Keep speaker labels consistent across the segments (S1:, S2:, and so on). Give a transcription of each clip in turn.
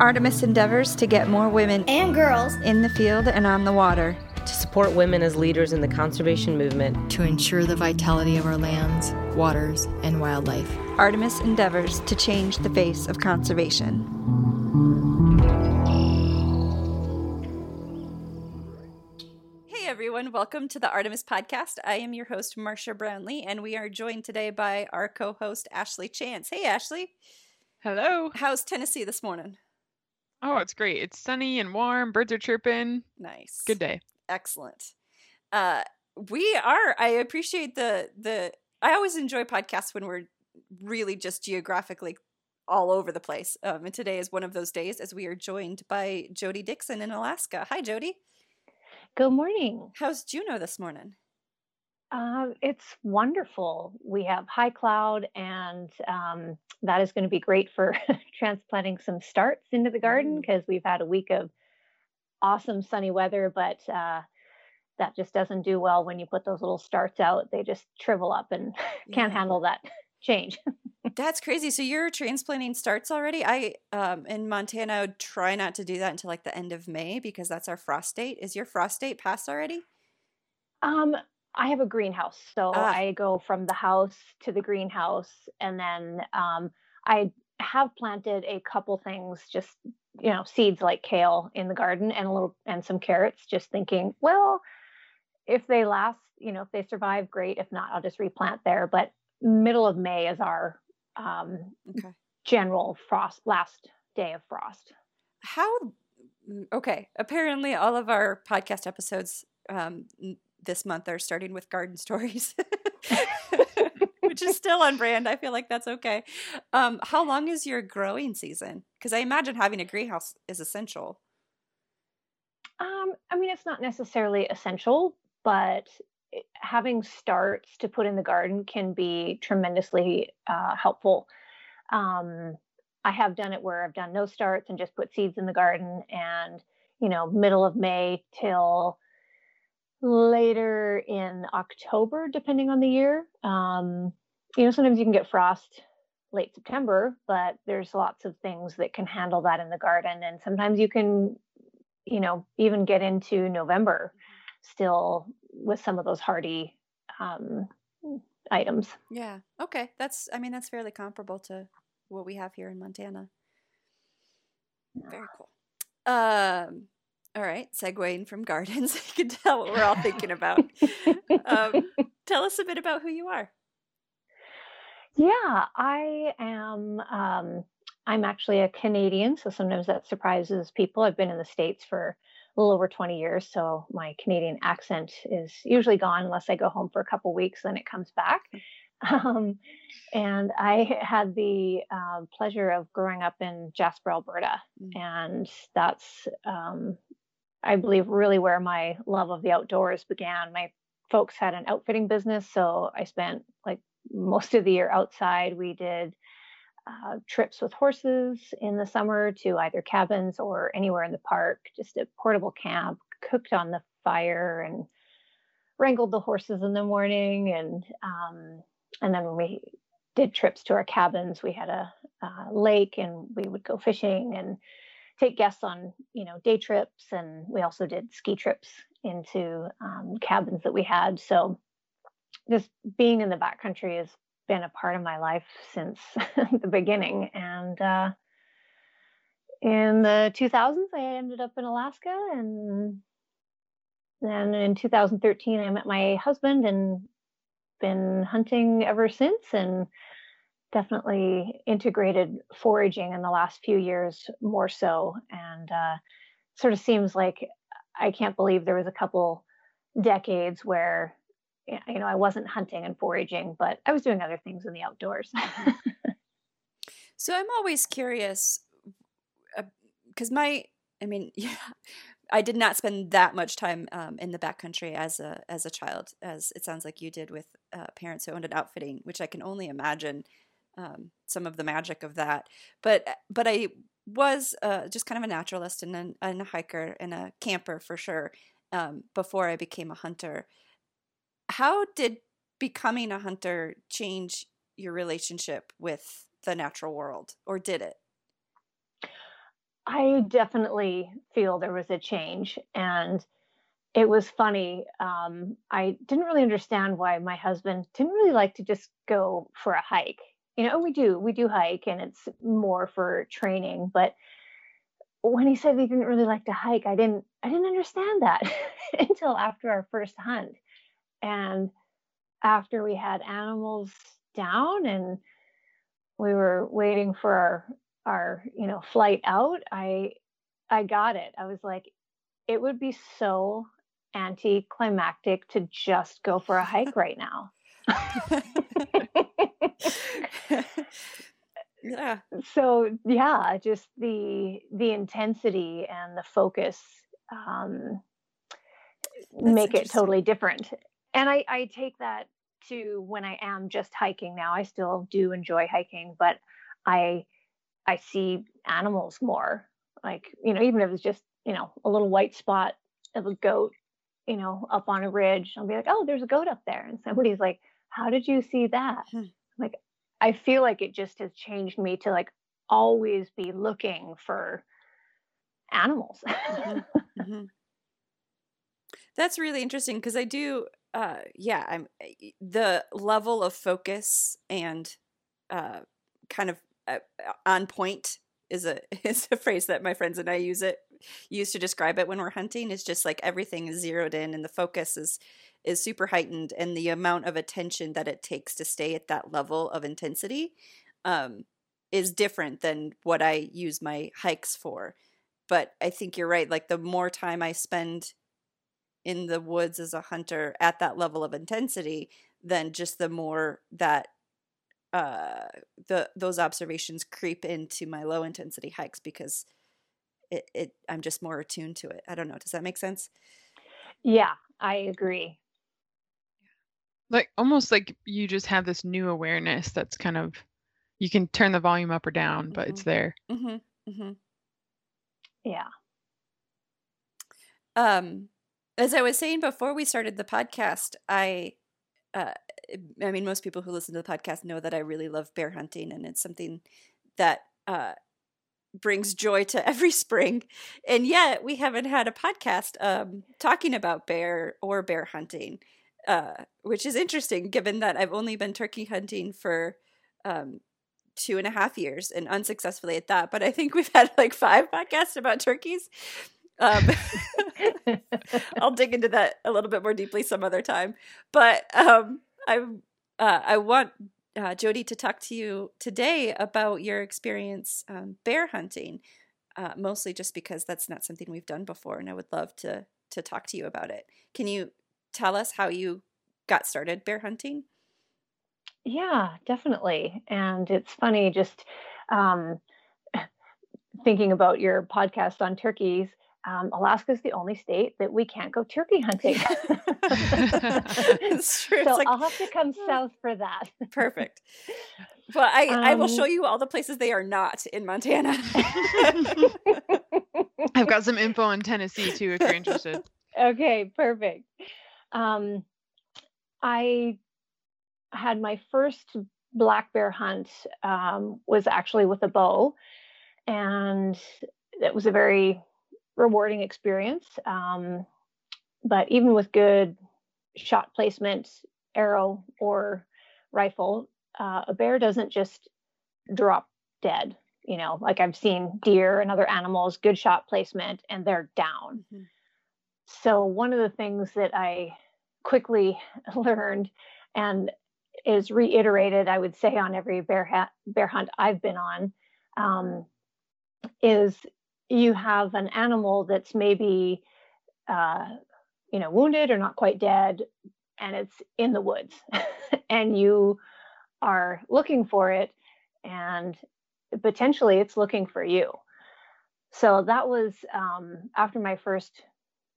S1: Artemis endeavors to get more women
S2: and girls
S1: in the field and on the water.
S3: To support women as leaders in the conservation movement.
S4: To ensure the vitality of our lands, waters, and wildlife.
S1: Artemis endeavors to change the face of conservation. Hey everyone, welcome to the Artemis Podcast. I am your host, Marcia Brownlee, and we are joined today by our co host, Ashley Chance. Hey, Ashley.
S5: Hello.
S1: How's Tennessee this morning?
S5: Oh, it's great. It's sunny and warm. Birds are chirping.
S1: Nice.
S5: Good day.
S1: Excellent. Uh, we are. I appreciate the the. I always enjoy podcasts when we're really just geographically all over the place. Um, and today is one of those days as we are joined by Jodee Dixon in Alaska. Hi, Jodee.
S6: Good morning.
S1: How's Juneau this morning?
S6: Uh, it's wonderful. We have high cloud, and um, that is going to be great for transplanting some starts into the garden because mm. we've had a week of awesome sunny weather, but uh, that just doesn't do well when you put those little starts out. They just shrivel up and can't handle that change.
S1: That's crazy. So you're transplanting starts already? I um in Montana would try not to do that until like the end of May because that's our frost date. Is your frost date passed already?
S6: Um I have a greenhouse. So ah. I go from the house to the greenhouse and then um I have planted a couple things just you know seeds like kale in the garden and a little and some carrots just thinking well if they last you know if they survive great if not i'll just replant there but middle of may is our um, okay. general frost last day of frost.
S1: How? Mm, okay, apparently all of our podcast episodes um, this month are starting with garden stories. which is still on brand. I feel like that's okay. Um, how long is your growing season? Because I imagine having a greenhouse is essential.
S6: Um, I mean, it's not necessarily essential, but having starts to put in the garden can be tremendously uh, helpful. Um, I have done it where I've done no starts and just put seeds in the garden, and you know, middle of May till later in October, depending on the year. Um, you know, sometimes you can get frost late September, but there's lots of things that can handle that in the garden, and sometimes you can, you know, even get into November still with some of those hardy um, items.
S1: Yeah. Okay. That's. I mean, that's fairly comparable to what we have here in Montana. Very cool. Um. All right. Segueing from gardens, you can tell what we're all thinking about. um, tell us a bit about who you are.
S6: Yeah, I am. Um, I'm actually a Canadian, so sometimes that surprises people. I've been in the States for a little over 20 years. So my Canadian accent is usually gone unless I go home for a couple weeks, then it comes back. Um, and I had the uh, pleasure of growing up in Jasper, Alberta. Mm-hmm. And that's, um, I believe, really where my love of the outdoors began. My folks had an outfitting business. So I spent like most of the year outside. We did uh, trips with horses in the summer to either cabins or anywhere in the park, just a portable camp, cooked on the fire and wrangled the horses in the morning. And um, and then when we did trips to our cabins, we had a, a lake and we would go fishing and take guests on you know day trips. And we also did ski trips into um, cabins that we had. So just being in the backcountry has been a part of my life since the beginning. And uh, in the 2000s, I ended up in Alaska. And then in 2013, I met my husband and been hunting ever since. And definitely integrated foraging in the last few years more so. And uh, sort of seems like I can't believe there was a couple decades where you know, I wasn't hunting and foraging, but I was doing other things in the outdoors. Mm-hmm.
S1: so I'm always curious because uh, my, I mean, yeah, I did not spend that much time um, in the backcountry as a as a child, as it sounds like you did with uh, parents who owned an outfitting, which I can only imagine um, some of the magic of that. But but I was uh, just kind of a naturalist and a, and a hiker and a camper for sure um, before I became a hunter how did becoming a hunter change your relationship with the natural world, or did it?
S6: I definitely feel there was a change. And it was funny. Um, I didn't really understand why my husband didn't really like to just go for a hike. You know, we do, we do hike and it's more for training. But when he said he didn't really like to hike, I didn't, I didn't understand that until after our first hunt. And after we had animals down and we were waiting for our our you know flight out i i got it i was like it would be so anticlimactic to just go for a hike right now
S1: yeah.
S6: So yeah just the the intensity and the focus um
S1: That's
S6: make it totally different. And i i take that to when i am just hiking now i still do enjoy hiking but i i see animals more. Like you know even if it's just you know a little white spot of a goat you know up on a ridge i'll be like oh there's a goat up there. And somebody's like how did you see that?
S1: Hmm.
S6: like i feel like it just has changed me to like always be looking for animals
S1: Mhm. Mhm. That's really interesting because I do, uh, yeah, I'm the level of focus and uh, kind of uh, on point is a is a phrase that my friends and I use it use to describe it when we're hunting. Is just like everything is zeroed in and the focus is is super heightened and the amount of attention that it takes to stay at that level of intensity um, is different than what I use my hikes for. But I think you're right. Like the more time I spend in the woods as a hunter at that level of intensity, then just the more that uh the those observations creep into my low intensity hikes because it, it I'm just more attuned to it. I don't know. Does that make sense?
S6: yeah i agree
S5: Like almost like you just have this new awareness that's kind of you can turn the volume up or down, but it's
S1: Mhm.
S5: there.
S1: Mm-hmm. Mm-hmm.
S6: yeah
S1: Um, as I was saying before we started the podcast, I, uh, I mean, most people who listen to the podcast know that I really love bear hunting, and it's something that uh, brings joy to every spring. And yet, we haven't had a podcast um, talking about bear or bear hunting, uh, which is interesting, given that I've only been turkey hunting for. Um, two and a half years and unsuccessfully at that but i think we've had like five podcasts about turkeys um, I'll dig into that a little bit more deeply some other time. But um, I uh, I want uh, Jodee to talk to you today about your experience um, bear hunting, uh, mostly just because that's not something we've done before, and I would love to to talk to you about it. Can you tell us how you got started bear hunting?
S6: Yeah, definitely. And it's funny just um, thinking about your podcast on turkeys. Um, Alaska is the only state that we can't go turkey hunting.
S1: it's true.
S6: so
S1: It's like
S6: I'll have to come south for that.
S1: perfect. Well, I, I will
S6: Um,
S1: show you all the places they are not in Montana.
S5: I've got some info on Tennessee too if you're interested.
S6: okay, perfect. Um, I had my first black bear hunt um, was actually with a bow, and it was a very rewarding experience. Um, but even with good shot placement, arrow or rifle, uh, a bear doesn't just drop dead. You know, like I've seen deer and other animals, good shot placement, and they're down.
S1: Mhm.
S6: So, one of the things that I quickly learned and is reiterated, I would say, on every bear, ha- bear hunt I've been on, um, is you have an animal that's maybe, uh, you know, wounded or not quite dead, and it's in the woods, and you are looking for it, and potentially it's looking for you. So that was um, after my first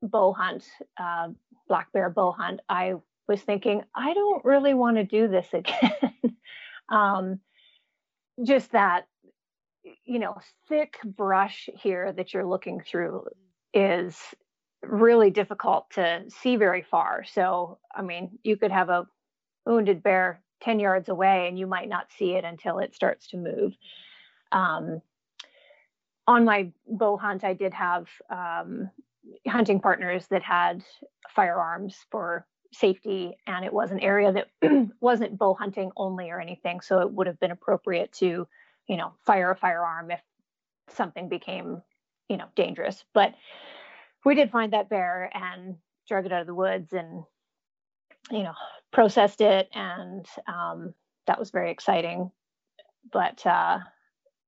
S6: bow hunt, uh, black bear bow hunt. I was thinking, I don't really want to do this again. um, just that, you know, thick brush here that you're looking through is really difficult to see very far. So, I mean, you could have a wounded bear 10 yards away and you might not see it until it starts to move. Um, on my bow hunt, I did have um, hunting partners that had firearms for safety, and it was an area that wasn't bow hunting only or anything. So it would have been appropriate to, you know, fire a firearm if something became, you know, dangerous. But we did find that bear and drug it out of the woods and, you know, processed it, and um, that was very exciting. But uh,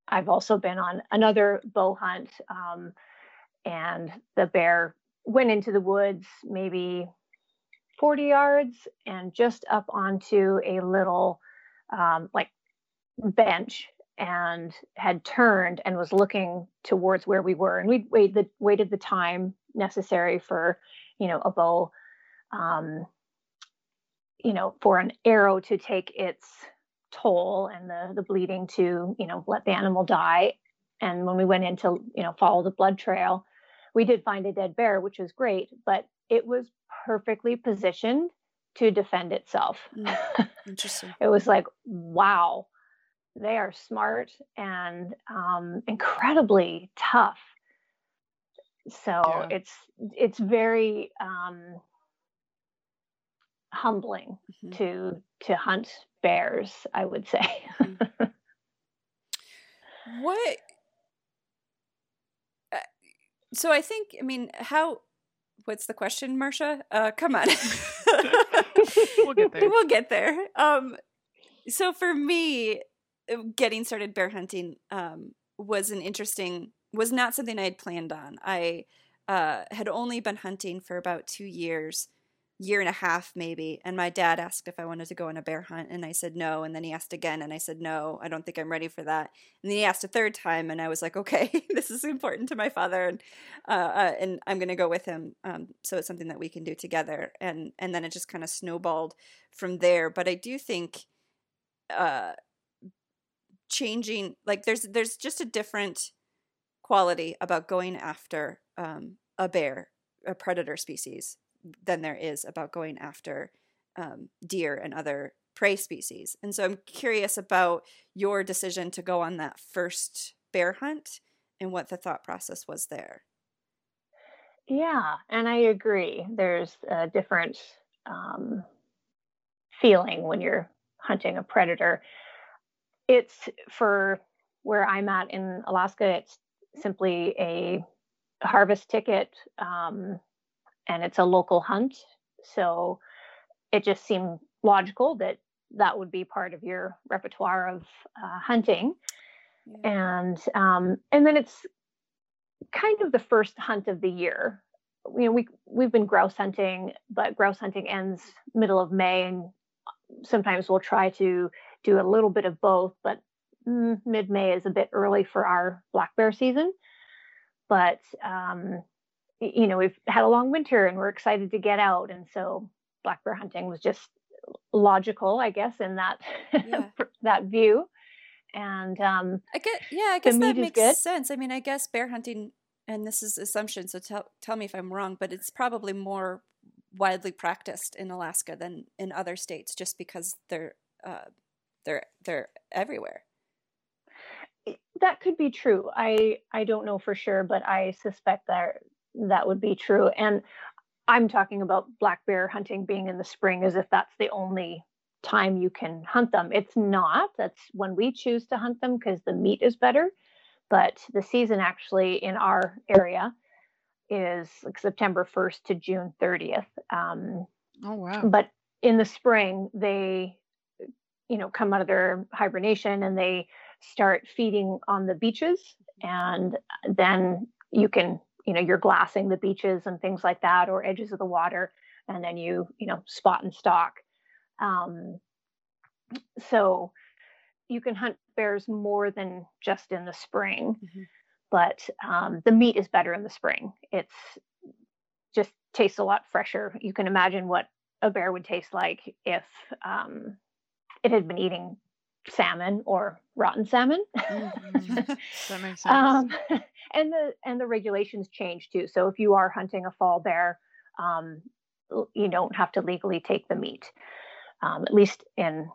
S6: I've also been on another bow hunt, um, and the bear went into the woods maybe 40 yards and just up onto a little um, like bench and had turned and was looking towards where we were. And we waited the waited the time necessary for you know a bow um, you know for an arrow to take its toll and the the bleeding to you know let the animal die. And when we went in to you know follow the blood trail we did find a dead bear which was great but it was perfectly positioned to defend itself
S1: Mm, interesting.
S6: it was like wow they are smart and um, incredibly tough so
S5: Yeah.
S6: it's it's very um, humbling
S1: Mhm.
S6: to to hunt bears i would say
S1: What? So I think, I mean, how? What's the question, Marcia? Uh, come on.
S5: We'll get there.
S1: We'll get there. Um, so for me, getting started bear hunting um, was an interesting, was not something I had planned on. I uh, had only been hunting for about two years, year and a half maybe. And my dad asked if I wanted to go on a bear hunt, and I said no. And then he asked again, and I said no. I don't think I'm ready for that. And then he asked a third time, and I was like, okay, this is important to my father, and uh, uh, and I'm gonna go with him. Um, so it's something that we can do together. And and then it just kind of snowballed from there. But I do think, uh, changing like there's there's just a different quality about going after um, a bear, a predator species, than there is about going after um, deer and other prey species. And so I'm curious about your decision to go on that first bear hunt and what the thought process was there.
S6: yeah and i agree there's a different um, feeling when you're hunting a predator it's for where i'm at in alaska it's simply a harvest ticket um, and it's a local hunt so it just seemed logical that that would be part of your repertoire of uh, hunting and um, and then it's kind of the first hunt of the year. You know, we we've been grouse hunting, but grouse hunting ends middle of May, and sometimes we'll try to do a little bit of both. But mm, mid May is a bit early for our black bear season. But um, you know, we've had a long winter, and we're excited to get out, and so black bear hunting was just logical, I guess, in that
S1: Yeah.
S6: that view. And um,
S1: I get, yeah, I guess that makes sense. I mean, I guess bear hunting, and this is assumption, so tell tell me if I'm wrong, but it's probably more widely practiced in Alaska than in other states, just because they're uh, they're they're everywhere.
S6: that could be true. I I don't know for sure, but I suspect that that would be true. And I'm talking about black bear hunting being in the spring as if that's the only time you can hunt them. It's not. That's when we choose to hunt them because the meat is better. But the season actually in our area is like September 1st to June 30th. Um,
S5: Oh wow.
S6: but in the spring they you know come out of their hibernation and they start feeding on the beaches and then you can you know you're glassing the beaches and things like that or edges of the water and then you you know spot and stalk um, so you can hunt bears more than just in the spring
S1: Mhm.
S6: but um, the meat is better in the spring it's just tastes a lot fresher. You can imagine what a bear would taste like if um, it had been eating salmon or rotten salmon.
S5: Mhm. That makes sense.
S6: um, and the and the regulations change too. So if you are hunting a fall bear, um, you don't have to legally take the meat, um, at least in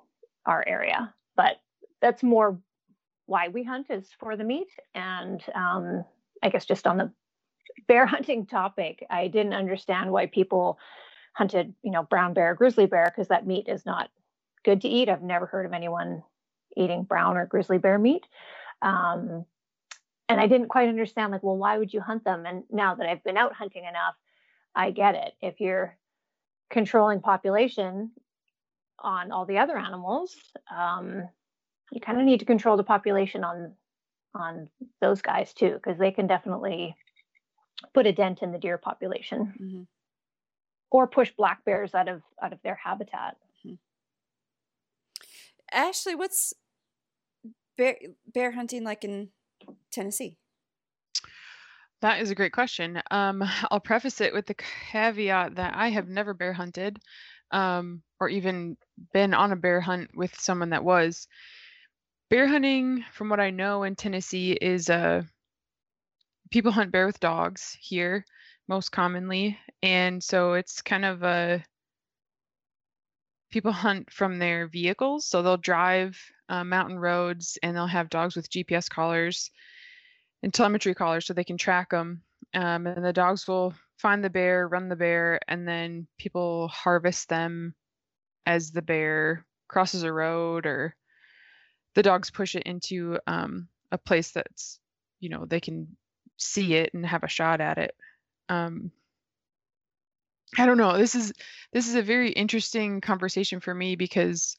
S6: our area. But that's more why we hunt is for the meat. And um, I guess just on the bear hunting topic, I didn't understand why people hunted, you know, brown bear, grizzly bear, because that meat is not good to eat. I've never heard of anyone eating brown or grizzly bear meat. Um, and I didn't quite understand, like, well, why would you hunt them? And now that I've been out hunting enough, I get it. If you're controlling population on all the other animals, um, you kind of need to control the population on on those guys too, because they can definitely put a dent in the deer population mm-hmm. or push black bears out of out of their habitat. Mm-hmm.
S1: Ashley, what's bear bear hunting like in Tennessee?
S5: That is a great question. Um, I'll preface it with the caveat that I have never bear hunted um, or even been on a bear hunt with someone that was. Bear hunting, from what I know in Tennessee, is uh, people hunt bear with dogs here most commonly. And so it's kind of a people hunt from their vehicles. So they'll drive uh, mountain roads and they'll have dogs with GPS collars and telemetry collars so they can track them. Um, and the dogs will find the bear, run the bear, and then people harvest them as the bear crosses a road or the dogs push it into um, a place that's, you know, they can see it and have a shot at it. Um, I don't know. This is this is a very interesting conversation for me because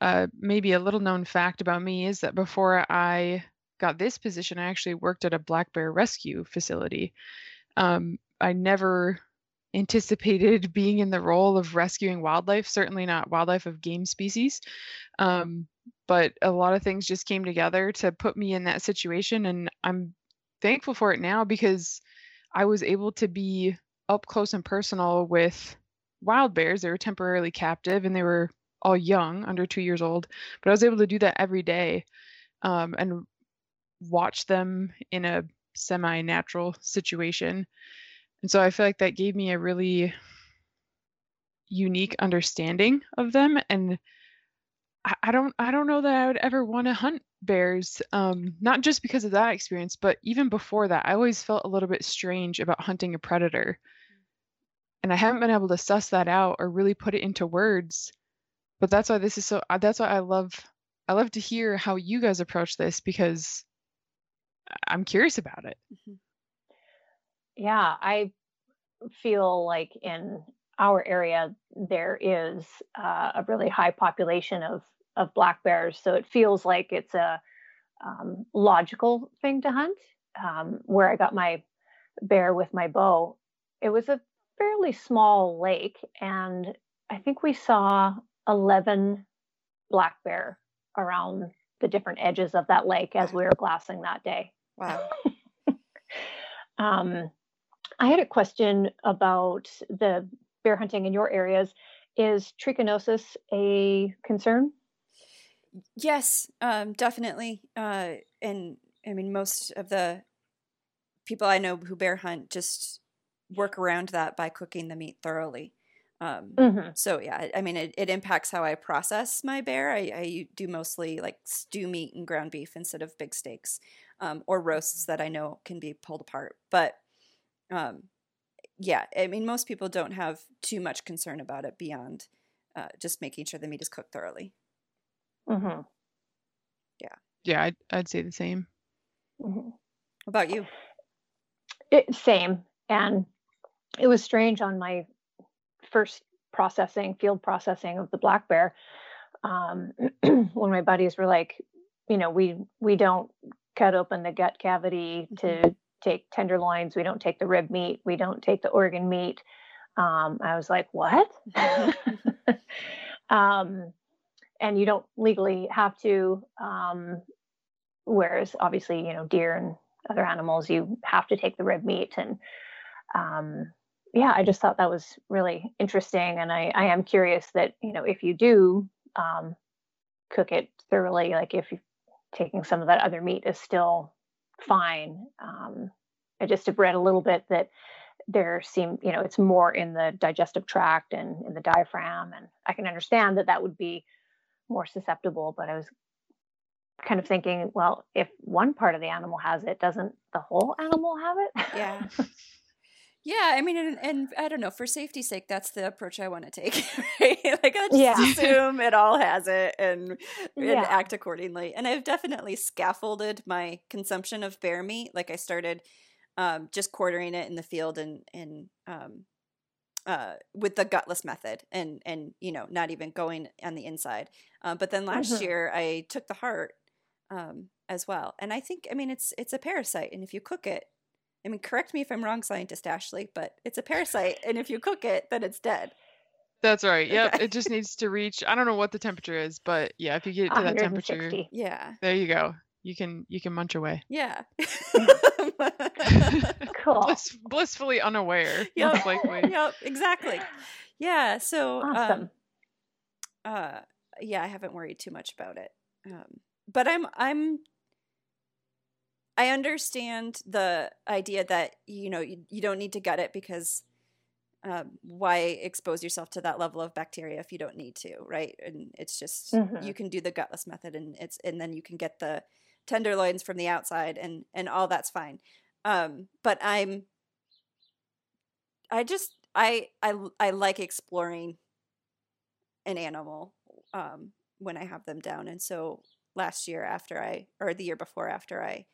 S5: uh, maybe a little known fact about me is that before I got this position, I actually worked at a black bear rescue facility. Um, I never anticipated being in the role of rescuing wildlife, certainly not wildlife of game species. Um, but a lot of things just came together to put me in that situation. And I'm thankful for it now because I was able to be up close and personal with wild bears. They were temporarily captive and they were all young, under two years old. But I was able to do that every day um, and watch them in a semi natural situation. And so I feel like that gave me a really unique understanding of them. And I, don't I don't know that I would ever want to hunt bears. Um, not just because of that experience, but even before that, I always felt a little bit strange about hunting a predator. And I haven't been able to suss that out or really put it into words. But that's why this is so that's why I love I love to hear how you guys approach this because I'm curious about it. Mm-hmm.
S6: Yeah, I feel like in our area there is uh, a really high population of of black bears, so it feels like it's a um, logical thing to hunt. Um, where I got my bear with my bow, it was a fairly small lake, and I think we saw eleven black bear around the different edges of that lake as we were glassing that day.
S1: Wow.
S6: um, I had a question about the bear hunting in your areas. Is trichinosis a concern?
S1: Yes, um, definitely. Uh, and I mean, most of the people I know who bear hunt just work around that by cooking the meat thoroughly. Um, mm-hmm. So yeah, I mean, it, it impacts how I process my bear. I, I, do mostly like stew meat and ground beef instead of big steaks um, or roasts that I know can be pulled apart. But um, yeah, I mean, most people don't have too much concern about it beyond uh, just making sure the meat is cooked thoroughly.
S6: Mm-hmm.
S1: Yeah.
S5: Yeah, I'd, I'd say the same.
S1: Mm-hmm. What about you?
S6: It, same. And it was strange on my first processing, field processing of the black bear. Um, when my buddies were like, you know, we we don't cut open the gut cavity to mm-hmm. take tenderloins. We don't take the rib meat. We don't take the organ meat. Um, I was like, what? um, and you don't legally have to. Um, whereas obviously, you know, deer and other animals, you have to take the rib meat. And um, yeah, I just thought that was really interesting. And I, I am curious that, you know, if you do um, cook it thoroughly, like if you taking some of that other meat is still fine. Um, I just have read a little bit that there seem, you know, it's more in the digestive tract and in the diaphragm, and I can understand that that would be more susceptible. But I was kind of thinking, well, if one part of the animal has it, doesn't the whole animal have it?
S1: Yeah. Yeah, I mean, and, and, I don't know. For safety's sake, that's the approach I want to take. Right? like,
S6: Yeah.
S1: just assume it all has it and, and
S6: Yeah.
S1: act accordingly. And I've definitely scaffolded my consumption of bear meat. Like I started um, just quartering it in the field and and um, uh, with the gutless method, and and you know not even going on the inside. Um, but then last
S6: Mhm.
S1: year I took the heart um, as well, and I think I mean it's it's a parasite, and if you cook it. I mean, correct me if I'm wrong, scientist Ashley, but it's a parasite, and if you cook it, then it's dead.
S5: That's right. Yep.
S1: Okay.
S5: It just needs to reach. I don't know what the temperature is, but yeah, if you get it to that temperature,
S1: Yeah,
S5: there you go. You can you can munch away.
S1: yeah.
S6: Cool.
S5: Bliss, blissfully unaware.
S1: Yep.
S5: Most
S1: yep, exactly. Yeah, so
S6: Awesome.
S1: um, uh, yeah, I haven't worried too much about it. Um, but I'm I'm I understand the idea that you know you, you don't need to gut it because um, why expose yourself to that level of bacteria if you don't need to, right? And it's just
S6: Mhm.
S1: you can do the gutless method, and it's and then you can get the tenderloins from the outside, and and all that's fine. Um, but I'm I just I I I like exploring an animal um, when I have them down, and so last year after I or the year before after I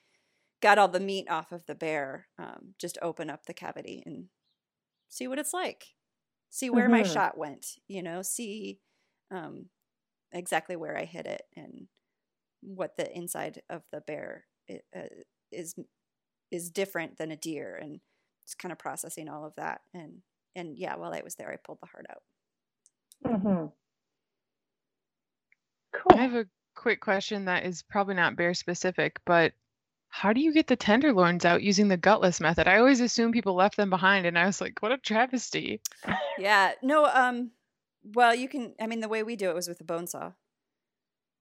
S1: got all the meat off of the bear, um, just open up the cavity and see what it's like, see where my
S6: Mhm.
S1: shot went, you know, see um, exactly where I hit it and what the inside of the bear i- uh, is is different than a deer and just kind of processing all of that and and yeah while i was there i pulled the heart out.
S6: Hmm
S5: I have a quick question that is probably not bear specific, but how do you get the tenderloins out using the gutless method? I always assume people left them behind, and I was like, what a travesty.
S1: yeah no um well you can i mean the way we do it was with a bone saw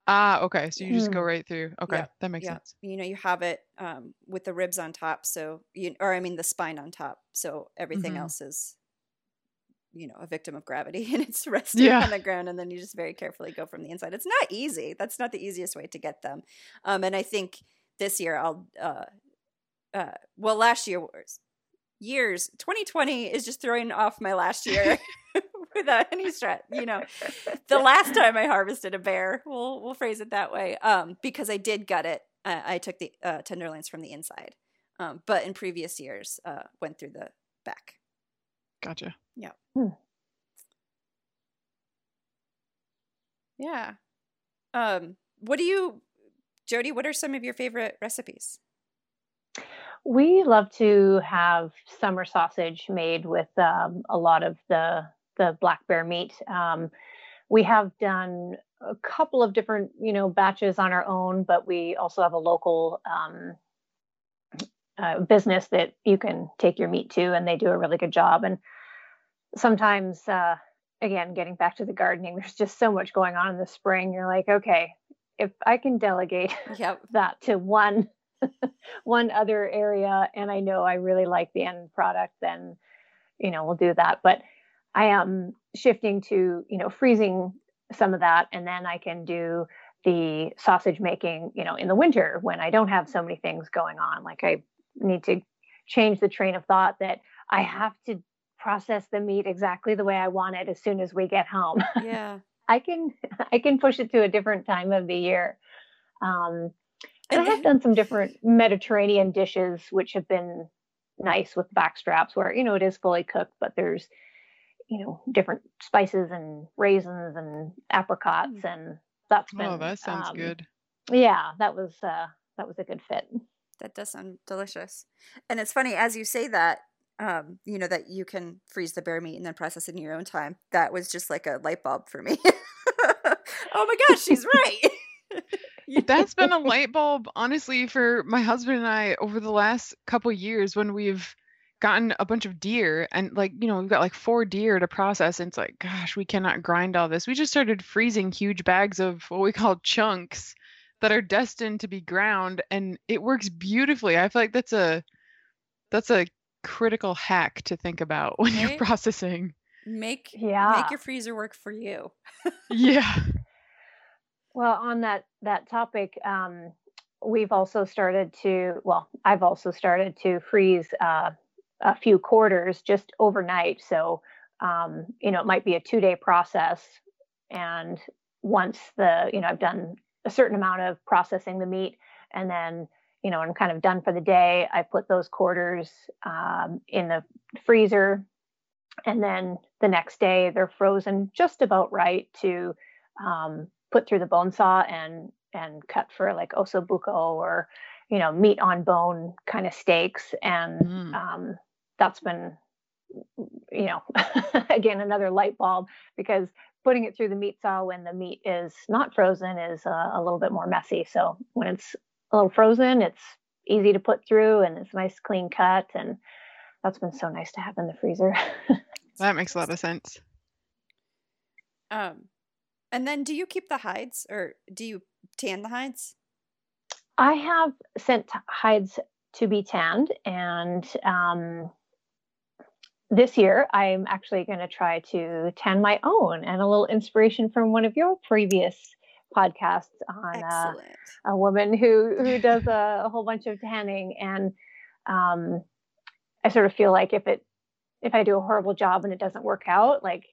S5: Ah, okay. So you just go
S6: Hmm.
S5: right through. Okay,
S1: Yeah,
S5: that makes
S1: yeah
S5: sense.
S1: you know you have it um with the ribs on top so you or i mean the spine on top so everything
S5: Mhm.
S1: else is you know a victim of gravity and it's resting
S5: Yeah.
S1: on the ground and then you just very carefully go from the inside it's not easy that's not the easiest way to get them um and i think this year i'll uh uh well last year was years 2020 is just throwing off my last year without any stress you know the last time I harvested a bear, we'll we'll phrase it that way, um, because I did gut it. I, I took the uh, tenderloins from the inside, um, but in previous years, uh, went through the back.
S5: Gotcha.
S1: Yeah. Yeah. Um, what do you, Jodee? What are some of your favorite recipes?
S6: We love to have summer sausage made with um, a lot of the the black bear meat. Um, we have done a couple of different, you know, batches on our own, but we also have a local um, uh, business that you can take your meat to, and they do a really good job. And sometimes, uh, again, getting back to the gardening, there's just so much going on in the spring. You're like, okay, if I can delegate
S1: Yep.
S6: that to one one other area and i know i really like the end product then you know we'll do that but i am shifting to you know freezing some of that and then i can do the sausage making you know in the winter when i don't have so many things going on like i need to change the train of thought that i have to process the meat exactly the way i want it as soon as we get home
S1: Yeah.
S6: I can I can push it to a different time of the year. Um, and I have done some different Mediterranean dishes, which have been nice with back straps, where you know it is fully cooked, but there's you know different spices and raisins and apricots, and that's been.
S5: Oh, that sounds
S6: um,
S5: good.
S6: Yeah, that was uh, that was a good fit.
S1: That does sound delicious. And it's funny as you say that, um, you know, that you can freeze the bear meat and then process it in your own time. That was just like a light bulb for me. oh my gosh, she's right.
S5: That's been a light bulb, honestly, for my husband and I over the last couple years when we've gotten a bunch of deer and like, you know, we've got like four deer to process. And it's like, gosh, we cannot grind all this. We just started freezing huge bags of what we call chunks that are destined to be ground and it works beautifully. I feel like that's a that's a critical hack to think about when you're processing.
S1: make
S6: Yeah.
S1: make your freezer work for you.
S5: Yeah.
S6: Well, on that that topic, um, we've also started to. Well, I've also started to freeze uh, a few quarters just overnight. So, um, you know, it might be a two day process, and once the you know I've done a certain amount of processing the meat, and then you know I'm kind of done for the day. I put those quarters um, in the freezer, and then the next day they're frozen just about right to um, put through the bone saw and and cut for like osobuco or you know meat on bone kind of steaks and mm. um, that's been you know again another light bulb because putting it through the meat saw when the meat is not frozen is uh, a little bit more messy so when it's a little frozen it's easy to put through and it's nice clean cut and that's been so nice to have in the freezer
S5: that makes a lot of sense
S1: um and then do you keep the hides or do you tan the hides?
S6: I have sent hides to be tanned and um, this year I'm actually going to try to tan my own and a little inspiration from one of your previous podcasts on uh, a woman who who does a, a, whole bunch of tanning and um, I sort of feel like if it if I do a horrible job and it doesn't work out like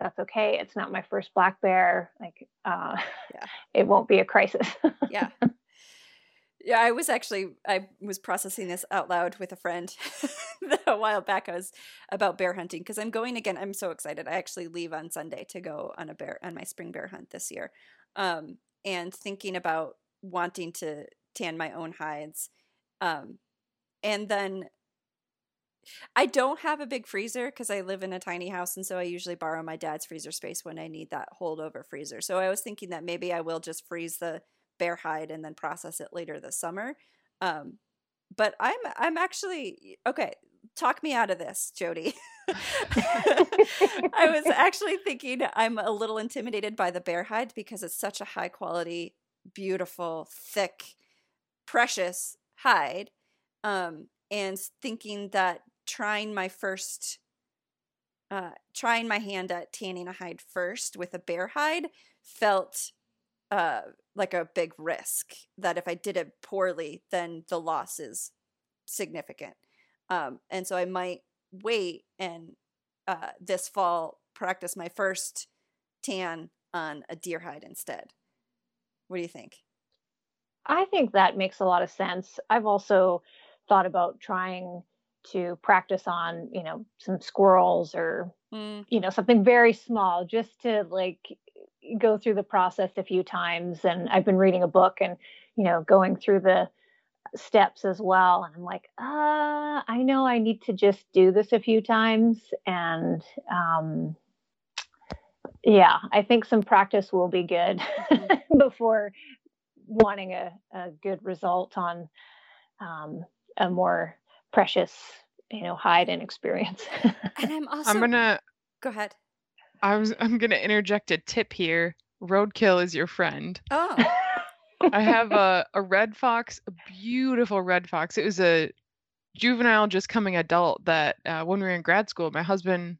S6: that's okay. It's not my first black bear. Like, uh, yeah. it won't be a crisis.
S1: yeah. Yeah, I was actually I was processing this out loud with a friend a while back. I was about bear hunting because I'm going again. I'm so excited. I actually leave on Sunday to go on a bear on my spring bear hunt this year, um, and thinking about wanting to tan my own hides, um, and then I don't have a big freezer because I live in a tiny house, and so I usually borrow my dad's freezer space when I need that holdover freezer. So I was thinking that maybe I will just freeze the bear hide and then process it later this summer. Um, but I'm I'm actually okay. Talk me out of this, Jodee. I was actually thinking I'm a little intimidated by the bear hide because it's such a high quality, beautiful, thick, precious hide. Um, and thinking that trying my first uh, trying my hand at tanning a hide first with a bear hide felt uh, like a big risk that if I did it poorly, then the loss is significant. Um, and so I might wait and uh, this fall practice my first tan on a deer hide instead. What do you think?
S6: I think that makes a lot of sense. I've also thought about trying to practice on you know some squirrels or mm. you know something very small just to like go through the process a few times and i've been reading a book and you know going through the steps as well and i'm like uh i know i need to just do this a few times and um yeah i think some practice will be good before wanting a, a good result on um, a more precious you know hide and experience.
S1: And i'm also
S5: i'm gonna
S1: go ahead
S5: i was i'm gonna interject a tip here roadkill is your friend
S1: oh
S5: i have a, a red fox a beautiful red fox it was a juvenile just coming adult that uh, when we were in grad school my husband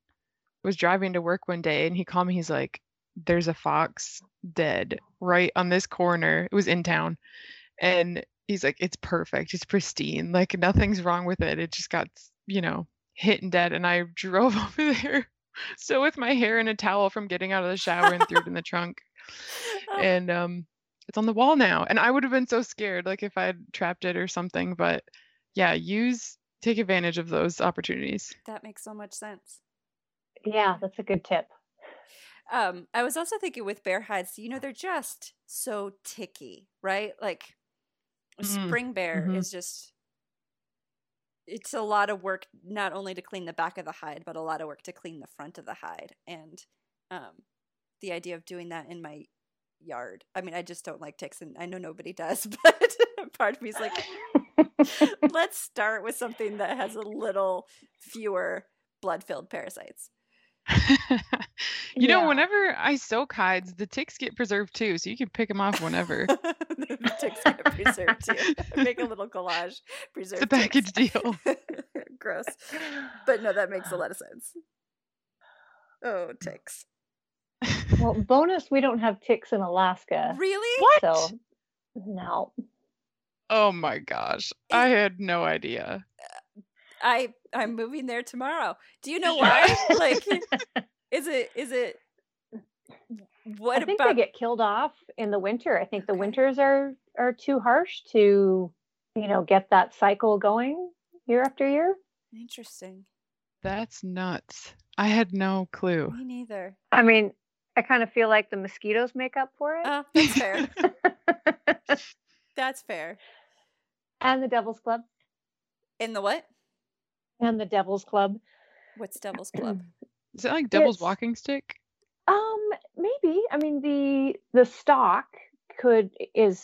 S5: was driving to work one day and he called me he's like there's a fox dead right on this corner it was in town and he's like, it's perfect. It's pristine. Like nothing's wrong with it. It just got, you know, hit and dead. And I drove over there still with my hair in a towel from getting out of the shower and threw it in the trunk. And um it's on the wall now. And I would have been so scared, like if I had trapped it or something. But yeah, use take advantage of those opportunities.
S1: That makes so much sense.
S6: Yeah, that's a good tip.
S1: Um, I was also thinking with bear hides, you know, they're just so ticky, right? Like mm-hmm. spring bear mm-hmm. is just it's a lot of work not only to clean the back of the hide but a lot of work to clean the front of the hide and um, the idea of doing that in my yard i mean i just don't like ticks and i know nobody does but part of me is like let's start with something that has a little fewer blood filled parasites
S5: you yeah. know, whenever I soak hides, the ticks get preserved too, so you can pick them off whenever.
S1: The ticks get preserved too. Make a little collage. Preserve.
S5: It's a package ticks. deal.
S1: Gross, but no, that makes a lot of sense. Oh, ticks.
S6: well, bonus, we don't have ticks in Alaska.
S1: Really?
S5: What?
S6: So, no.
S5: Oh my gosh. I had no idea.
S1: I I'm moving there tomorrow. Do you know why? like, is it is it? What
S6: I think
S1: about?
S6: they get killed off in the winter. I think the
S1: Okay.
S6: winters are are too harsh to, you know, get that cycle going year after year.
S1: Interesting.
S5: That's nuts. I had no clue.
S1: Me neither.
S6: I mean, I kind of feel like the mosquitoes make up for it.
S1: Uh, that's fair. That's fair.
S6: and the Devil's Club.
S1: In the what?
S6: And the Devil's Club.
S1: What's Devil's Club?
S5: Is it like Devil's
S6: It's-
S5: Walking Stick?
S6: Um, maybe. I mean, the the stock could is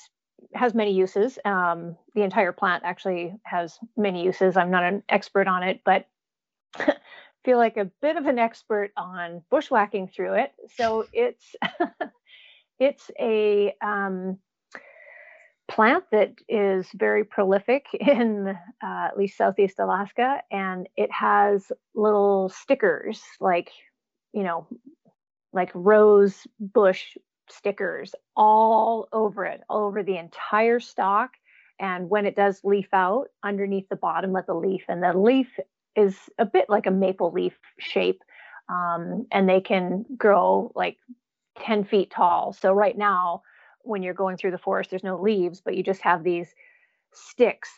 S6: has many uses. Um, the entire plant actually has many uses. I'm not an expert on it, but feel like a bit of an expert on bushwhacking through it. So it's it's a um, plant that is very prolific in uh, at least southeast Alaska, and it has little stickers like you know like rose bush stickers all over it, all over the entire stalk. And when it does leaf out underneath the bottom of the leaf, and the leaf is a bit like a maple leaf shape, um, and they can grow like 10 feet tall. So, right now, when you're going through the forest, there's no leaves, but you just have these sticks.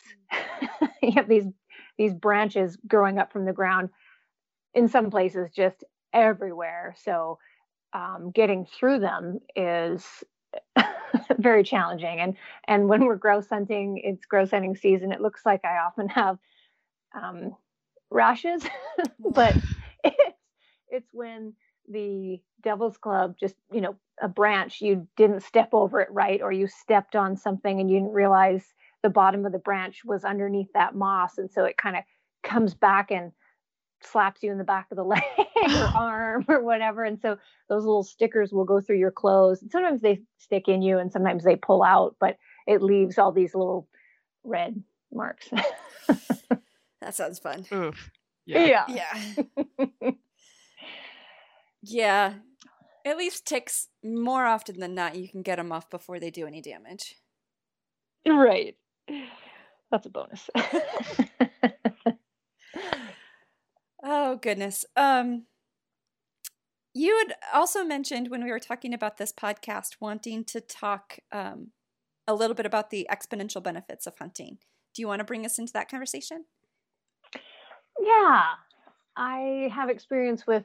S6: you have these these branches growing up from the ground in some places just everywhere. So um, getting through them is very challenging. And and when we're grouse hunting, it's grouse hunting season. It looks like I often have um, rashes, but it's, it's when the Devil's Club just you know a branch you didn't step over it right, or you stepped on something and you didn't realize the bottom of the branch was underneath that moss, and so it kind of comes back and slaps you in the back of the leg or arm or whatever. And so those little stickers will go through your clothes. And sometimes they stick in you and sometimes they pull out, but it leaves all these little red marks.
S1: That sounds fun.
S5: Oof. Yeah.
S1: Yeah. yeah. At least ticks, more often than not, you can get them off before they do any damage.
S6: right. That's a bonus.
S1: Oh goodness. Um you had also mentioned when we were talking about this podcast wanting to talk um, a little bit about the exponential benefits of hunting. Do you want to bring us into that conversation?
S6: yeah. I have experience with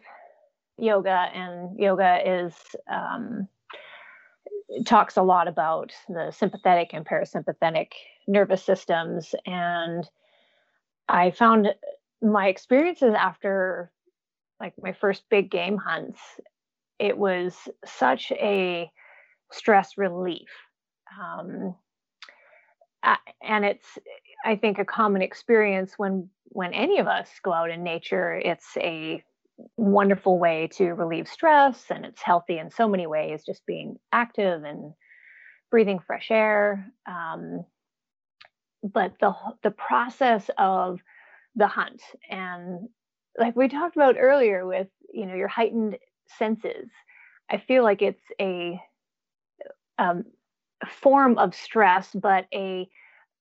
S6: yoga, and yoga is um, talks a lot about the sympathetic and parasympathetic nervous systems. And I found my experiences after like my first big game hunts, it was such a stress relief. Um, and it's, I think, a common experience when when any of us go out in nature. It's a wonderful way to relieve stress, and it's healthy in so many ways. Just being active and breathing fresh air. Um, but the the process of the hunt. And like we talked about earlier with you know your heightened senses i feel like it's a um, form of stress but a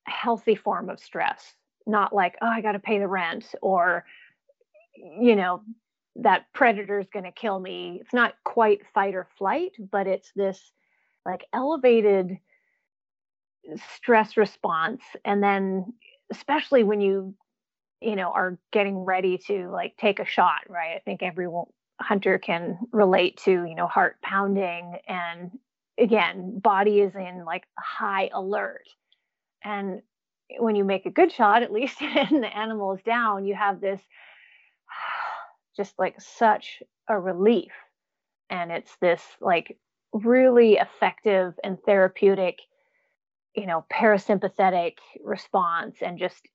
S6: healthy form of stress. Not like oh i got to pay the rent or you know that predator's going to kill me. It's not quite fight or flight but it's this like elevated stress response. And then especially when you you know are getting ready to like take a shot right? I think every hunter can relate to you know heart pounding and again body is in like high alert. And when you make a good shot at least and the animal is down you have this just like such a relief. And it's this like really effective and therapeutic you know parasympathetic response and just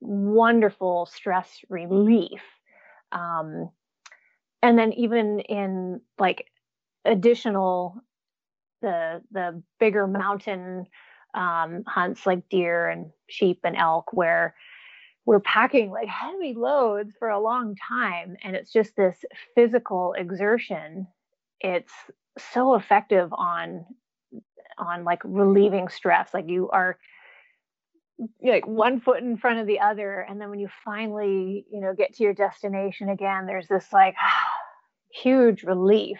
S6: wonderful stress relief. Um, and then even in like additional the the bigger mountain um, hunts like deer and sheep and elk where we're packing like heavy loads for a long time. And it's just this physical exertion. It's so effective on on like relieving stress. Like you are like one foot in front of the other and then when you finally you know get to your destination again there's this like huge relief.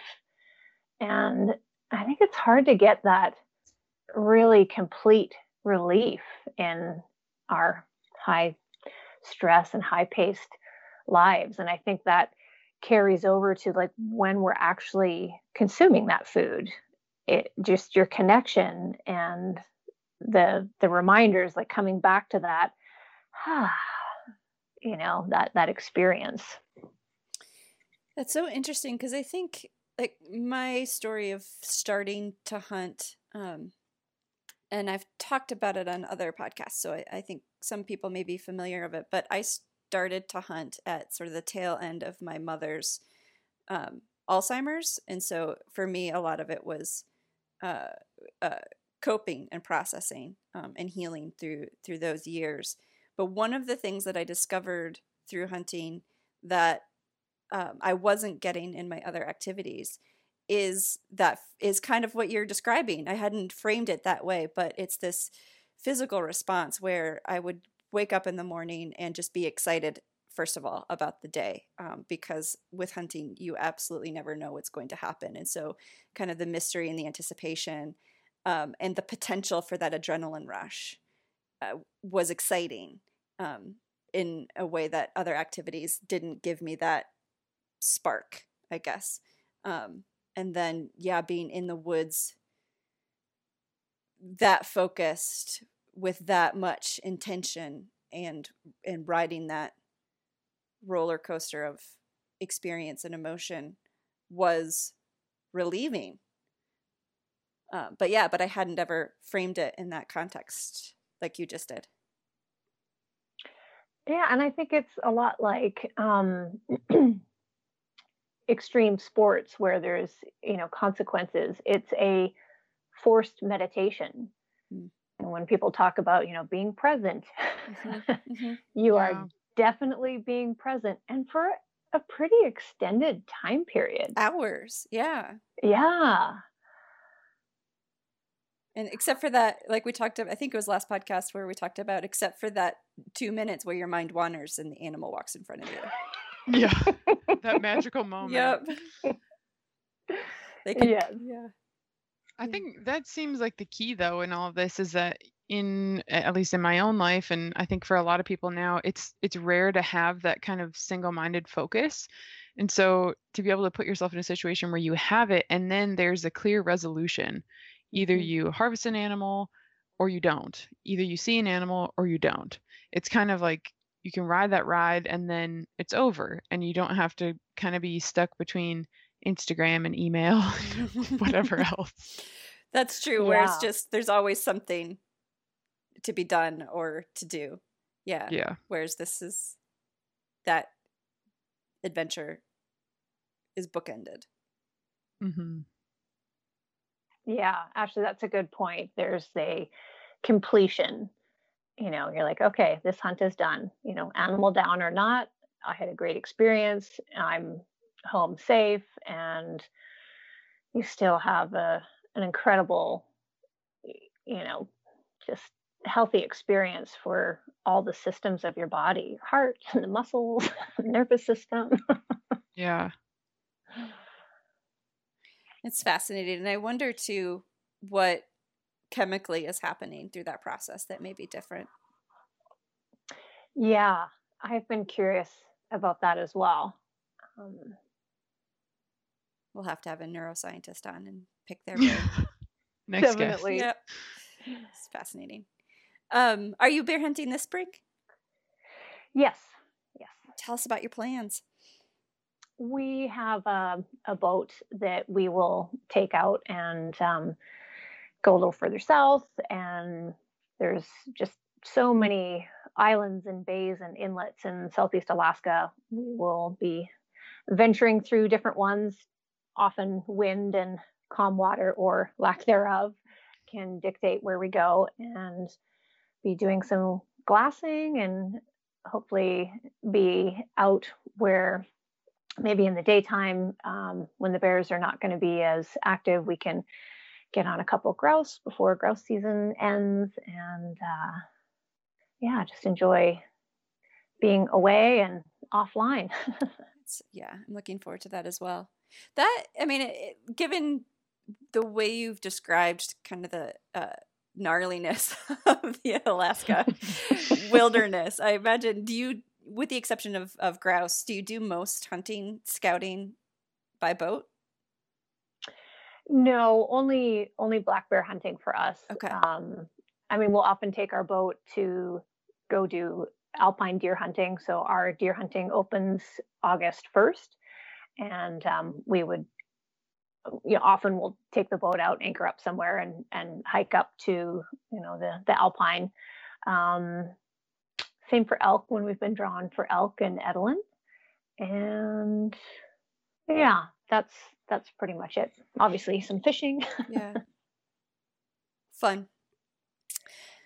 S6: And i think it's hard to get that really complete relief in our high stress and high paced lives. And i think that carries over to like when we're actually consuming that food it just your connection and the the reminders like coming back to that you know that that experience.
S1: That's so interesting because i think like my story of starting to hunt um and i've talked about it on other podcasts so I, I think some people may be familiar of it but i started to hunt at sort of the tail end of my mother's um, alzheimer's and so for me a lot of it was uh, uh, coping and processing um, and healing through through those years. But one of the things that I discovered through hunting that um, I wasn't getting in my other activities is that is kind of what you're describing. I hadn't framed it that way, but it's this physical response where I would wake up in the morning and just be excited first of all about the day um, because with hunting you absolutely never know what's going to happen and so kind of the mystery and the anticipation um, and the potential for that adrenaline rush uh, was exciting um, in a way that other activities didn't give me that spark, I guess. Um, and then, yeah, being in the woods that focused with that much intention and and riding that roller coaster of experience and emotion was relieving uh, but yeah, but I hadn't ever framed it in that context like you just did.
S6: Yeah, and I think it's a lot like um, extreme sports where there's you know consequences. It's a forced meditation. Mm. And when people talk about you know being present, mm-hmm. Mm-hmm. you yeah. are definitely being present, and for a pretty extended time period.
S1: Hours, yeah.
S6: Yeah.
S1: And except for that, like we talked about, I think it was last podcast where we talked about, except for that two minutes where your mind wanders and the animal walks in front of you.
S5: Yeah. that magical moment.
S1: Yep.
S6: they can,
S1: yeah. Yeah.
S5: I think that seems like the key though in all of this is that in at least in my own life and I think for a lot of people now it's it's rare to have that kind of single-minded focus. And so to be able to put yourself in a situation where you have it and then there's a clear resolution Either mm-hmm. you harvest an animal or you don't. Either you see an animal or you don't. It's kind of like you can ride that ride and then it's over and you don't have to kind of be stuck between Instagram and email, whatever else.
S1: That's true. Yeah. Where it's just there's always something to be done or to do. Yeah.
S5: Yeah.
S1: Whereas this is that adventure is bookended.
S5: Mm-hmm.
S6: Yeah, actually, that's a good point. There's a completion. You know, you're like, okay, this hunt is done. You know, animal down or not, I had a great experience. I'm home safe, and you still have a an incredible, you know, just healthy experience for all the systems of your body, heart, and the muscles, nervous system.
S5: yeah.
S1: It's fascinating. And I wonder too what chemically is happening through that process that may be different.
S6: Yeah, I've been curious about that as well. Um,
S1: we'll have to have a neuroscientist on and pick their brain.
S5: Next Definitely.
S1: Guess. Yep. It's fascinating. Um, are you bear hunting this spring?
S6: Yes. Yes.
S1: Tell us about your plans
S6: we have a, a, boat that we will take out and um, go a little further south. And there's just so many islands and bays and inlets in Southeast Alaska. We will be venturing through different ones. Often, wind and calm water or lack thereof can dictate where we go and be doing some glassing and hopefully be out where maybe in the daytime um, when the bears are not going to be as active, we can get on a couple grouse before grouse season ends and uh, yeah, just enjoy being away and offline.
S1: yeah, I'm looking forward to that as well. That, I mean, it, given the way you've described kind of the uh, gnarliness of the Alaska wilderness, I imagine, do you, with the exception of, of grouse, do you do most hunting, scouting by boat?
S6: No, only only black bear hunting for us.
S1: Okay.
S6: Um, I mean, we'll often take our boat to go do alpine deer hunting. So our deer hunting opens August 1st, and um, we would, you know, often we'll take the boat out, anchor up somewhere, and and hike up to you know the the alpine. Um, same for elk when we've been drawn for elk and edelin, and yeah, that's that's pretty much it. Obviously, some fishing.
S1: yeah. Fun.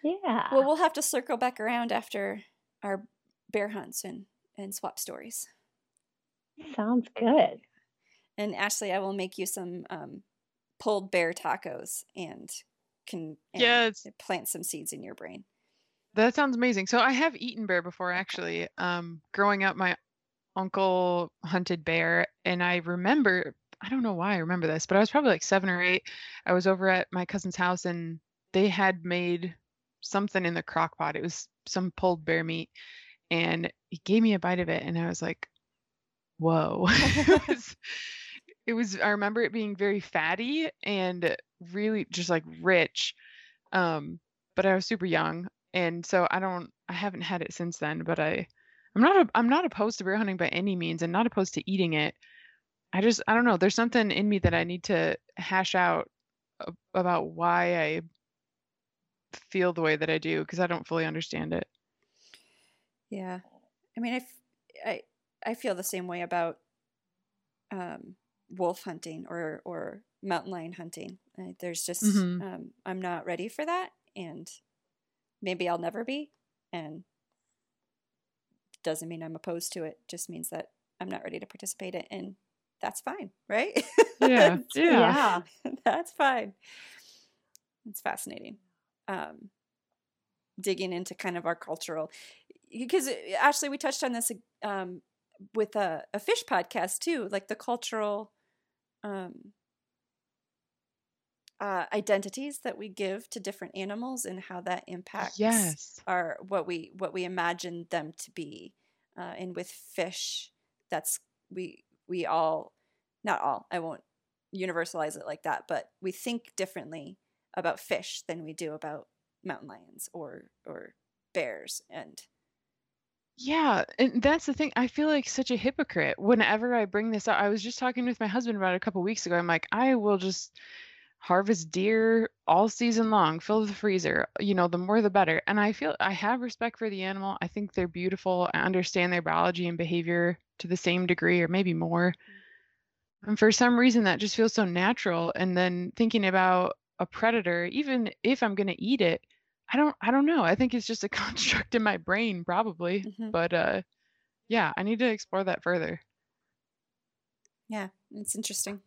S6: Yeah.
S1: Well, we'll have to circle back around after our bear hunts and, and swap stories.
S6: Sounds good.
S1: And Ashley, I will make you some um, pulled bear tacos and can and
S5: yes.
S1: plant some seeds in your brain.
S5: That sounds amazing. So I have eaten bear before actually. Um, growing up, my uncle hunted bear, and I remember I don't know why I remember this, but I was probably like seven or eight. I was over at my cousin's house and they had made something in the crock pot. It was some pulled bear meat. And he gave me a bite of it and I was like, whoa. it, was, it was I remember it being very fatty and really just like rich. Um, but I was super young. And so I don't I haven't had it since then, but I I'm not a, I'm not opposed to bear hunting by any means and not opposed to eating it. I just I don't know. There's something in me that I need to hash out about why I feel the way that I do because I don't fully understand it.
S1: Yeah. I mean, I, f- I, I feel the same way about um, wolf hunting or, or mountain lion hunting. There's just, mm-hmm. um, I'm not ready for that. And maybe I'll never be. And doesn't mean I'm opposed to it. Just means that I'm not ready to participate in. And that's fine, right?
S5: Yeah. yeah.
S1: yeah. That's fine. It's fascinating um, digging into kind of our cultural because actually we touched on this um, with a, a, fish podcast too like the cultural um, uh, identities that we give to different animals and how that impacts
S5: yes.
S1: our what we what we imagine them to be uh, and with fish that's we we all not all i won't universalize it like that but we think differently about fish than we do about mountain lions or or bears and
S5: yeah, and that's the thing. I feel like such a hypocrite whenever I bring this up. I was just talking with my husband about it a couple weeks ago. I'm like, I will just harvest deer all season long, fill the freezer. You know, the more the better. And I feel I have respect for the animal. I think they're beautiful. I understand their biology and behavior to the same degree or maybe more. Mm. And for some reason that just feels so natural. And then thinking about a predator, even if I'm going to eat it, I don't I don't know. I think it's just a construct in my brain probably. Mm-hmm. But uh yeah, I need to explore that further.
S1: Yeah, it's interesting.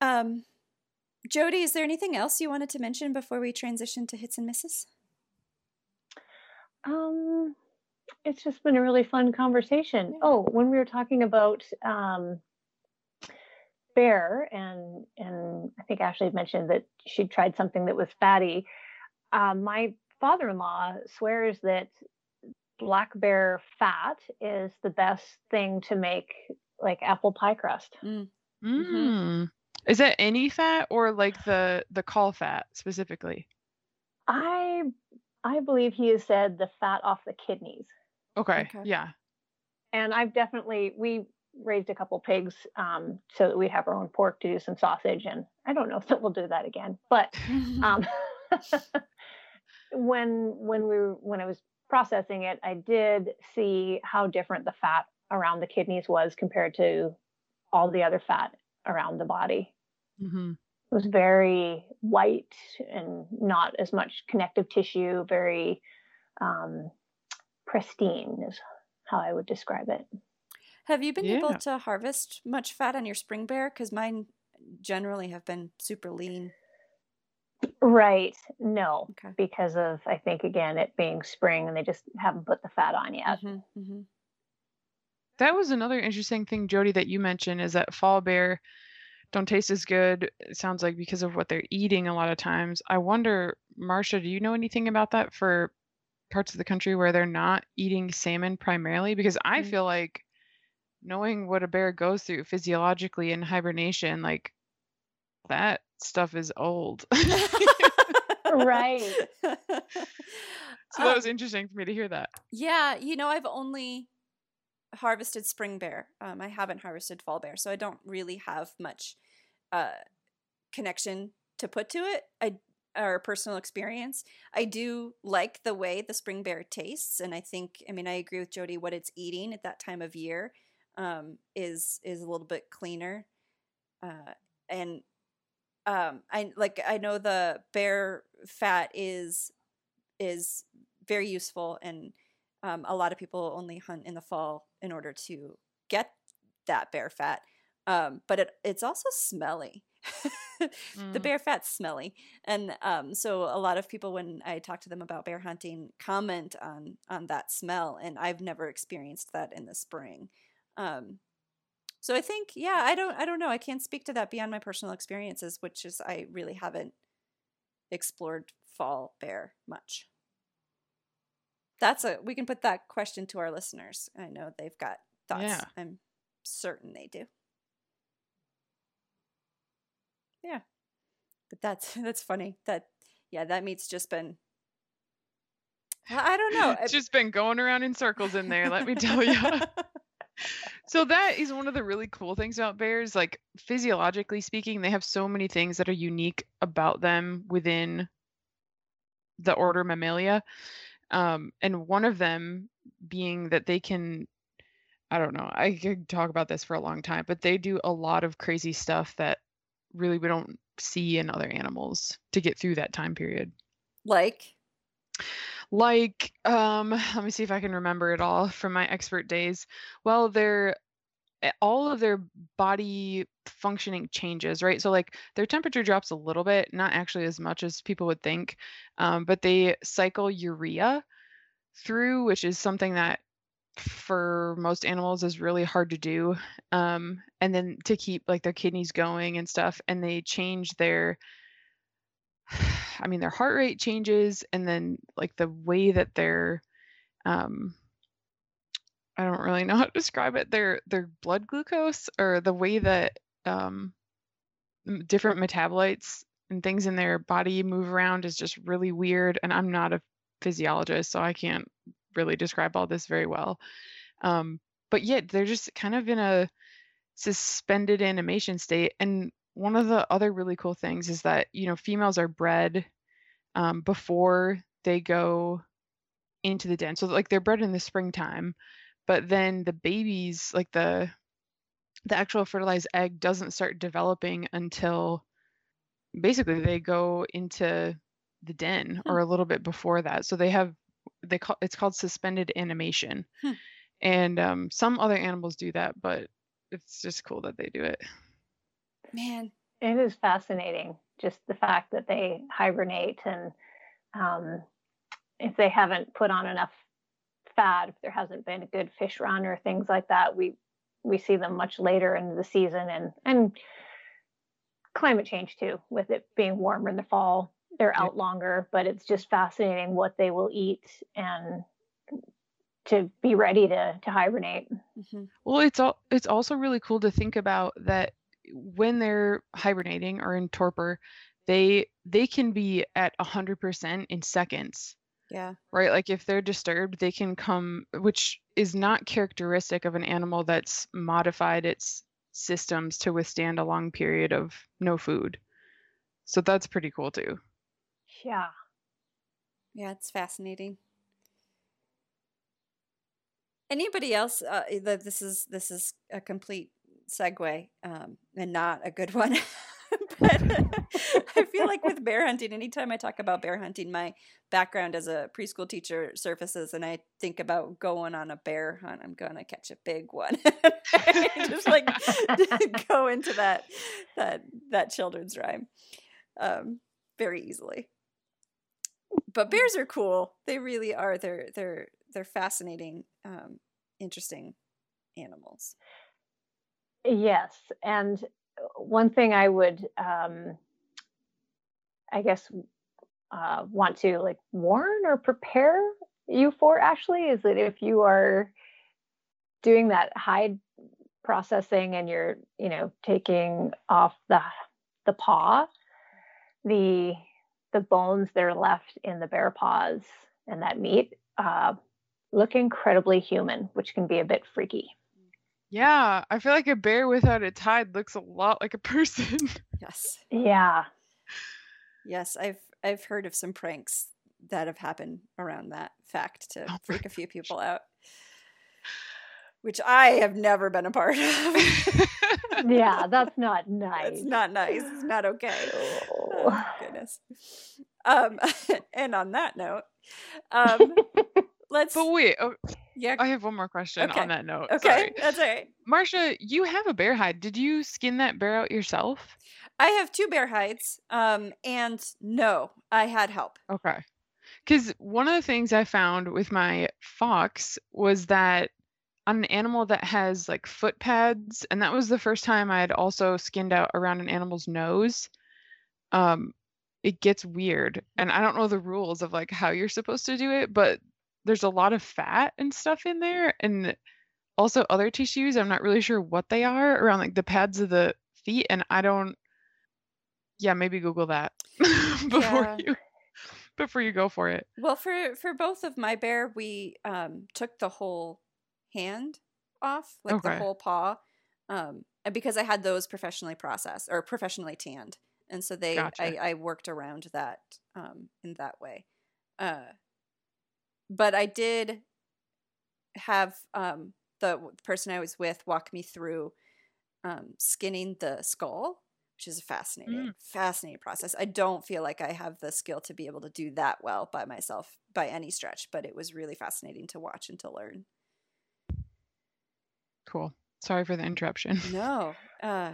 S1: Um Jodee, is there anything else you wanted to mention before we transition to hits and misses?
S6: Um it's just been a really fun conversation. Yeah. Oh, when we were talking about um bear, and and I think Ashley mentioned that she tried something that was fatty. Um, my father-in-law swears that black bear fat is the best thing to make like apple pie crust.
S5: Mm. Mm-hmm. Is that any fat or like the the caul fat specifically?
S6: I I believe he has said the fat off the kidneys.
S5: Okay. okay. Yeah.
S6: And I've definitely we raised a couple pigs um, so that we have our own pork to do some sausage. And I don't know if we'll do that again, but um, when when we when I was processing it, I did see how different the fat around the kidneys was compared to all the other fat around the body. Mm-hmm. It was very white and not as much connective tissue, very um, pristine is how I would describe it.
S1: Have you been able to harvest much fat on your spring bear? Because mine generally have been super lean.
S6: Right. No,
S1: Okay.
S6: because of I think again it being spring and they just haven't put the fat on yet.
S1: Mhm, mhm.
S5: That was another interesting thing, Jodee, that you mentioned is that fall bear don't taste as good. It sounds like because of what they're eating a lot of times. I wonder, Marcia, do you know anything about that for parts of the country where they're not eating salmon primarily? Because I
S1: Mm.
S5: feel like knowing what a bear goes through physiologically in hibernation, like that stuff is old.
S6: Right.
S5: So that
S1: Um,
S5: was interesting for me to hear that.
S1: Yeah, you know, I've only harvested spring bear. Um, I haven't harvested fall bear, so I don't really have much uh, connection to put to it. I or personal experience. I do like the way the spring bear tastes, and I think, I mean, I agree with Jodee. What it's eating at that time of year um, is is a little bit cleaner, uh, and um, I like. I know the bear fat is is very useful and um, a lot of people only hunt in the fall in order to get that bear fat um, but it, it's also smelly. The
S5: Mm.
S1: bear fat's smelly. And um, so a lot of people when i talk to them about bear hunting comment on on that smell and i've never experienced that in the spring. Um, so i think yeah i don't i don't know. I can't speak to that beyond my personal experiences which is i really haven't explored fall bear much that's a we can put that question to our listeners i know they've got thoughts
S5: Yeah.
S1: i'm certain they do yeah but that's that's funny that yeah that meat's just been i I don't know
S5: It's just been going around in circles in there, let me tell you. So that is one of the really cool things about bears. Like physiologically speaking, they have so many things that are unique about them within the order Mammalia. Um, and one of them being that they can, I don't know, I could talk about this for a long time, but they do a lot of crazy stuff that really we don't see in other animals to get through that time period.
S1: Like?
S5: Like um let me see if i can remember it all from my expert days. Well their eh, all of their body functioning changes right? So like their temperature drops a little bit not actually as much as people would think um, but they cycle urea through which is something that for most animals is really hard to do um, and then to keep like their kidneys going and stuff and they change their I mean, their heart rate changes, and then like the way that they're, um, I don't really know how to describe it. Their their blood glucose or the way that um, different metabolites and things in their body move around is just really weird. And I'm not a physiologist, so I can't really describe all this very well. Um, but yet they're just kind of in a suspended animation state. And one of the other really cool things is that you know females are bred um, before they go into the den so like they're bred in the springtime but then the babies like the the actual fertilized egg doesn't start developing until basically they go into the den
S1: Hmm.
S5: or a little bit before that so they have they call it's called suspended animation
S1: Hmm.
S5: and um, some other animals do that but it's just cool that they do it
S1: man
S6: It is fascinating, just the fact that they hibernate and um, if they haven't put on enough fat, if there hasn't been a good fish run or things like that, we we see them much later in the season and and climate change too, with it being warmer in the fall. They're out longer, but it's just fascinating what they will eat and to be ready to to hibernate.
S1: hmm
S5: Well, it's all it's also really cool to think about that when they're hibernating or in torpor, they they can be at 100% in seconds,
S1: yeah
S5: right? Like if they're disturbed, they can come which is not characteristic of an animal that's modified its systems to withstand a long period of no food. So that's pretty cool too.
S6: Yeah.
S1: Yeah, it's fascinating. Anybody else? Uh, this is this is a complete segue um, and not a good one. I feel like with bear hunting, anytime I talk about bear hunting, my background as a preschool teacher surfaces, and I think about going on a bear hunt. I'm gonna catch a big one. Just like go into that that that children's rhyme um, very easily. But bears are cool. They really are. They're they're they're fascinating, um, interesting animals.
S6: Yes, and one thing I would, um, I guess, uh, want to like warn or prepare you for, Ashley, is that if you are doing that hide processing and you're, you know, taking off the the paw, the the bones that are left in the bear paws and that meat uh, look incredibly human, which can be a bit freaky.
S5: Yeah, I feel like a bear without its hide looks a lot like a person.
S1: Yes.
S6: Yeah.
S1: Yes, I've I've heard of some pranks that have happened around that fact to
S5: Oh
S1: freak a few people out. Which I have never been a part of.
S6: Yeah, that's not nice.
S1: It's not nice. It's not okay.
S6: Oh.
S1: Oh, goodness. Um, and on that note, um, let's.
S5: but wait, oh,
S1: yeah.
S5: I have one more question
S1: Okay.
S5: on that note.
S1: Okay,
S5: Sorry.
S1: that's all right.
S5: Marsha, you have a bear hide. Did you skin that bear out yourself?
S1: I have two bear hides, um, and no, I had help.
S5: Okay. Because one of the things I found with my fox was that on an animal that has like foot pads, and that was the first time I had also skinned out around an animal's nose, um, it gets weird. And I don't know the rules of like how you're supposed to do it, but there's a lot of fat and stuff in there, and also other tissues. I'm not really sure what they are around like the pads of the feet, and I don't. Yeah, maybe Google that before
S1: Yeah.
S5: you before you go for it.
S1: Well, for for both of my bear, we um, took the whole hand off, like the whole paw, um, and because I had those professionally processed or professionally tanned, and so they
S5: Gotcha.
S1: I, I worked around that um, in that way. Uh, but I did have um, the person I was with walk me through um, skinning the skull, which is a fascinating, fascinating process. I don't feel like I have the skill to be able to do that well by myself by any stretch, but it was really fascinating to watch and to learn.
S5: Cool. Sorry for the interruption.
S1: No. Uh,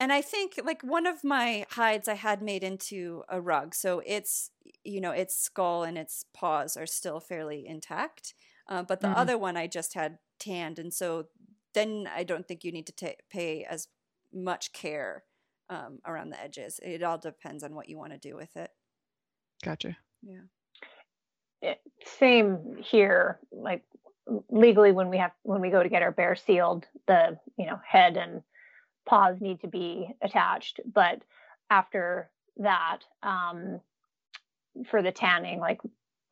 S1: and I think like one of my hides I had made into a rug. So it's, you know, its skull and its paws are still fairly intact. Uh, but the
S5: Mm.
S1: other one I just had tanned. And so then I don't think you need to ta- pay as much care um, around the edges. It all depends on what you want to do with it.
S5: Gotcha.
S1: Yeah.
S6: it- same here like legally when we have when we go to get our bear sealed the you know head and paws need to be attached but after that um for the tanning like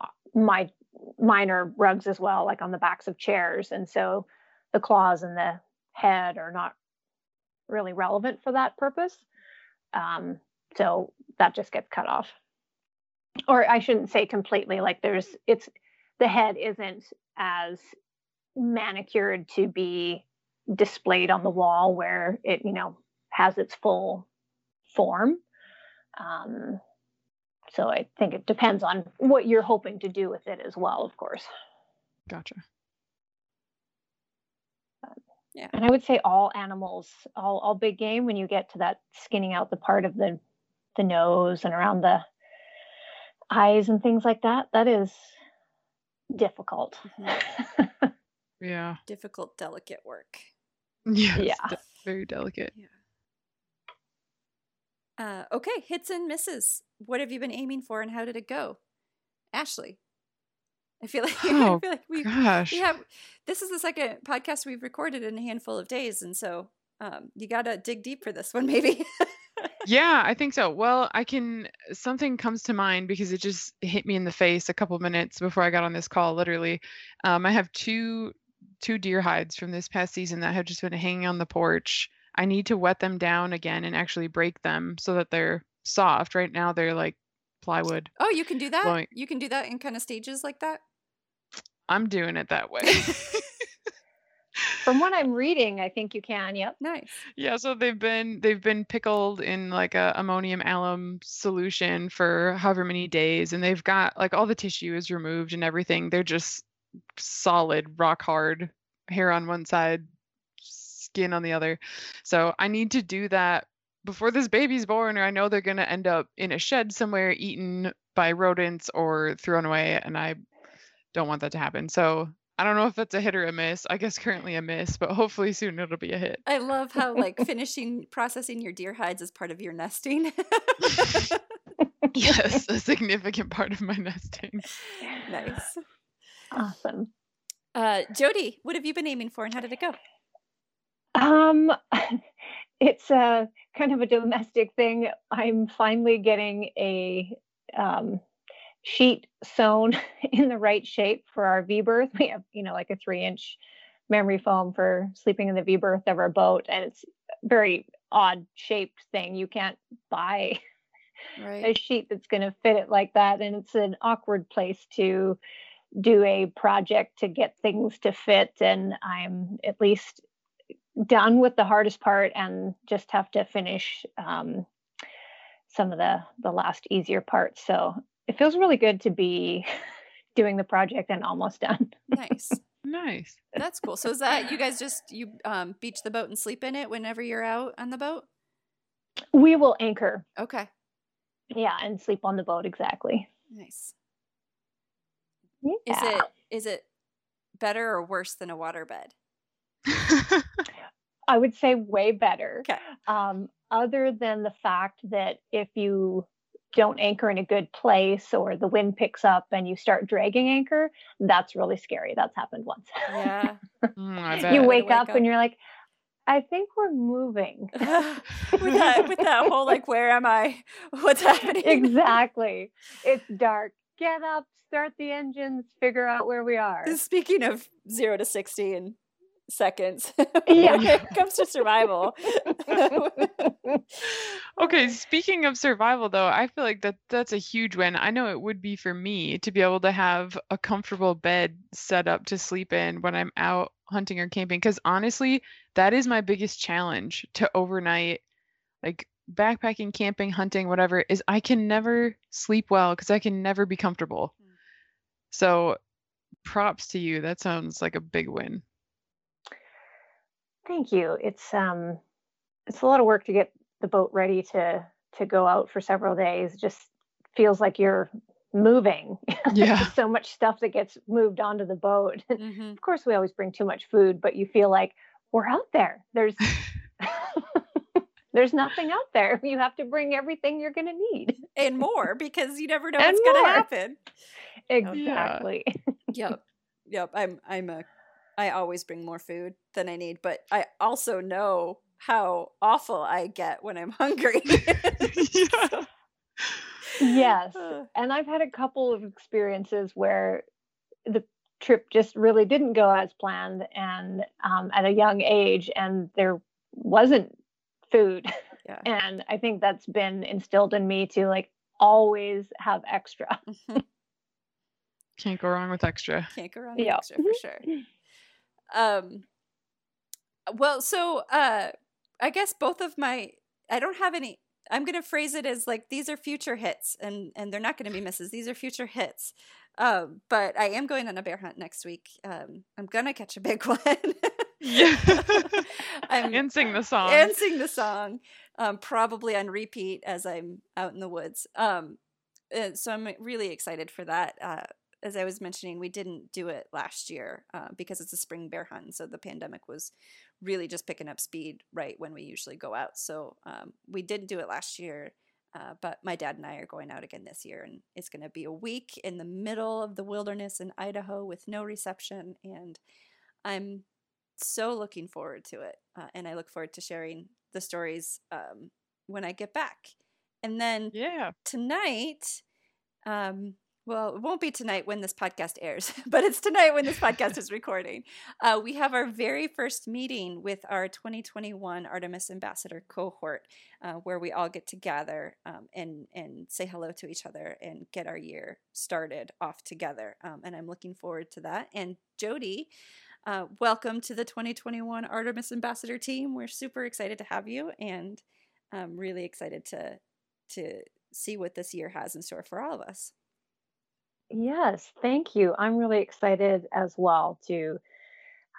S6: uh, my minor rugs as well like on the backs of chairs and so the claws and the head are not really relevant for that purpose. Um so that just gets cut off. Or I shouldn't say completely, like there's it's the head isn't as manicured to be displayed on the wall where it, you know, has its full form. Um, so I think it depends on what you're hoping to do with it as well, of course.
S5: Gotcha. Yeah.
S6: And I would say all animals, all all big game, when you get to that skinning out the part of the the nose and around the eyes and things like that, that is difficult.
S5: Yeah.
S1: Difficult, delicate work.
S5: Yes,
S6: Yeah.
S5: very delicate. Yeah.
S1: Uh, okay, hits and misses. What have you been aiming for, and how did it go, Ashley? I feel like I
S5: Oh,
S1: feel like we
S5: Gosh.
S1: we have this is the second podcast we've recorded in a handful of days, and so um, you got to dig deep for this one, maybe.
S5: Yeah, I think so. Well, I can something comes to mind because it just hit me in the face a couple minutes before I got on this call, literally. Um, I have two two deer hides from this past season that have just been hanging on the porch. I need to wet them down again and actually break them so that they're soft. Right now they're like plywood.
S1: oh, you can do that.
S5: Blowing-
S1: You can do that in kind of stages like that.
S5: I'm doing it that way.
S6: From what I'm reading, I think you can. Yep.
S1: Nice.
S5: Yeah, so they've been they've been pickled in like a ammonium alum solution for however many days, and they've got like all the tissue is removed and everything. They're just solid, rock hard, hair on one side, skin on the other. So I need to do that before this baby's born, or I know they're gonna end up in a shed somewhere, eaten by rodents or thrown away, and I don't want that to happen. So I don't know if that's a hit or a miss. I guess currently a miss, but hopefully soon it'll be a hit.
S1: I love how like finishing processing your deer hides is part of your nesting.
S5: yes, a significant part of my nesting.
S1: nice.
S6: Awesome.
S1: Uh, Jodee, what have you been aiming for, and how did it go?
S6: Um, it's a kind of a domestic thing. I'm finally getting a um, sheet sewn in the right shape for our V berth. We have, you know, like a three inch memory foam for sleeping in the V berth of our boat, and it's a very odd shaped thing. You can't buy
S1: Right.
S6: a sheet that's going to fit it like that, and it's an awkward place to do a project to get things to fit. And I'm at least done with the hardest part, and just have to finish um, some of the the last easier parts. So it feels really good to be doing the project and almost done.
S1: Nice.
S5: Nice.
S1: That's cool. So is that you guys just you um, beach the boat and sleep in it whenever you're out on the boat?
S6: We will anchor,
S1: Okay.
S6: yeah, and sleep on the boat exactly.
S1: Nice.
S6: Yeah.
S1: Is it is it better or worse than a waterbed?
S6: I would say way better.
S1: Okay.
S6: Um, other than the fact that if you don't anchor in a good place or the wind picks up and you start dragging anchor, that's really scary. That's happened once.
S1: Yeah.
S5: Mm, I
S6: you
S5: bet.
S1: Way
S6: wake,
S1: wake
S6: up,
S1: up.
S6: and you're like, I think we're moving.
S1: with that with that whole like where am I? What's happening?
S6: exactly. It's dark. Get up, start the engines, figure out where we are.
S1: Speaking of zero to sixty in seconds,
S6: Yeah.
S1: when it comes to survival.
S5: Okay, speaking of survival though, I feel like that that's a huge win. I know it would be for me to be able to have a comfortable bed set up to sleep in when I'm out hunting or camping cuz honestly, that is my biggest challenge to overnight like backpacking, camping, hunting, whatever is I can never sleep well cuz I can never be comfortable.
S1: Mm.
S5: So, props to you. That sounds like a big win.
S6: Thank you. It's um it's a lot of work to get the boat ready to to go out for several days. It just feels like you're moving.
S5: Yeah.
S6: So much stuff that gets moved onto the boat.
S1: Mhm.
S6: of course we always bring too much food, but you feel like we're out there. There's there's nothing out there. You have to bring everything you're going to need.
S1: And more because you never know
S6: And
S1: what's going to happen.
S6: Exactly.
S1: Yep. Yep. I'm I'm a I always bring more food than I need, but I also know how awful I get when I'm hungry.
S5: yeah.
S6: yes.
S1: Uh,
S6: and I've had a couple of experiences where the trip just really didn't go as planned and um, at a young age and there wasn't food
S1: Yeah.
S6: and i think that's been instilled in me to like always have extra
S5: Can't go wrong with extra.
S1: Can't go wrong with
S6: Yeah.
S1: extra for sure. Um well, so uh I guess both of my I don't have any I'm gonna phrase it as like these are future hits and and they're not gonna be misses. These are future hits. Um, but I am going on a bear hunt next week. Um, I'm gonna catch a big one.
S5: Yeah.
S1: I'm
S5: and sing the song.
S1: and sing the song, um, probably on repeat as I'm out in the woods. Um, so I'm really excited for that. Uh, as I was mentioning, we didn't do it last year uh, because it's a spring bear hunt, so the pandemic was really just picking up speed right when we usually go out. So um, we didn't do it last year. Uh, but my dad and I are going out again this year, and it's going to be a week in the middle of the wilderness in Idaho with no reception. And I'm so looking forward to it. Uh, and I look forward to sharing the stories um, when I get back. And then
S5: yeah.
S1: tonight, um, well, it won't be tonight when this podcast airs, but it's tonight when this podcast is recording. Uh, we have our very first meeting with our 2021 Artemis Ambassador cohort, uh, where we all get together um, and and say hello to each other and get our year started off together. Um, and I'm looking forward to that. And Jodee Uh, welcome to the 2021 Artemis Ambassador team. We're super excited to have you, and I'm really excited to to see what this year has in store for all of us.
S6: Yes, thank you. I'm really excited as well to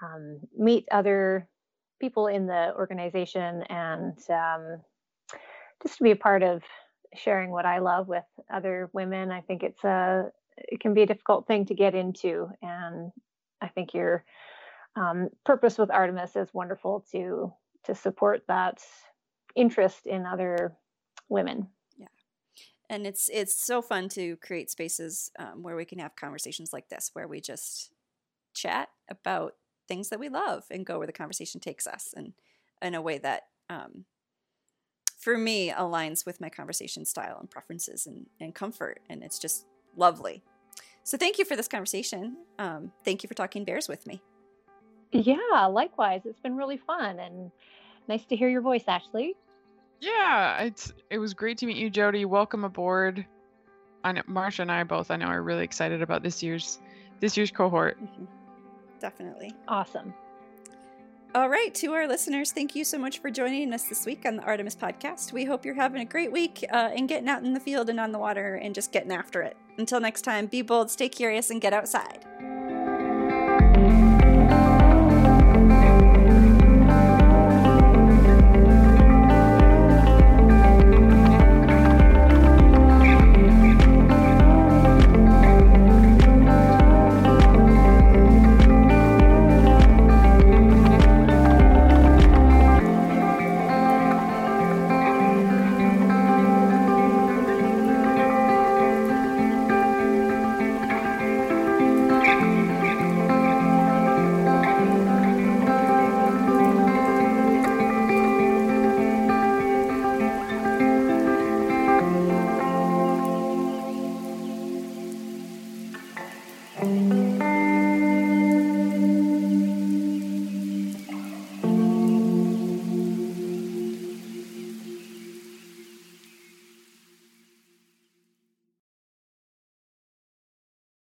S6: um, meet other people in the organization and um, just to be a part of sharing what I love with other women. I think it's a it can be a difficult thing to get into, and I think your um, purpose with Artemis is wonderful to to support that interest in other women
S1: and it's it's so fun to create spaces um, where we can have conversations like this where we just chat about things that we love and go where the conversation takes us and in a way that um, for me aligns with my conversation style and preferences and, and comfort and it's just lovely. So thank you for this conversation. Um, thank you for talking bears with me.
S6: Yeah likewise. It's been really fun and nice to hear your voice ashley
S5: yeah, it's it was great to meet you, Jodee. Welcome aboard. I know Marsha and I both I know are really excited about this year's this year's cohort. Mm-hmm.
S1: Definitely.
S6: Awesome.
S1: All right, to our listeners, thank you so much for joining us this week on the Artemis podcast. We hope you're having a great week uh, and getting out in the field and on the water and just getting after it. Until next time, be bold, stay curious, and get outside.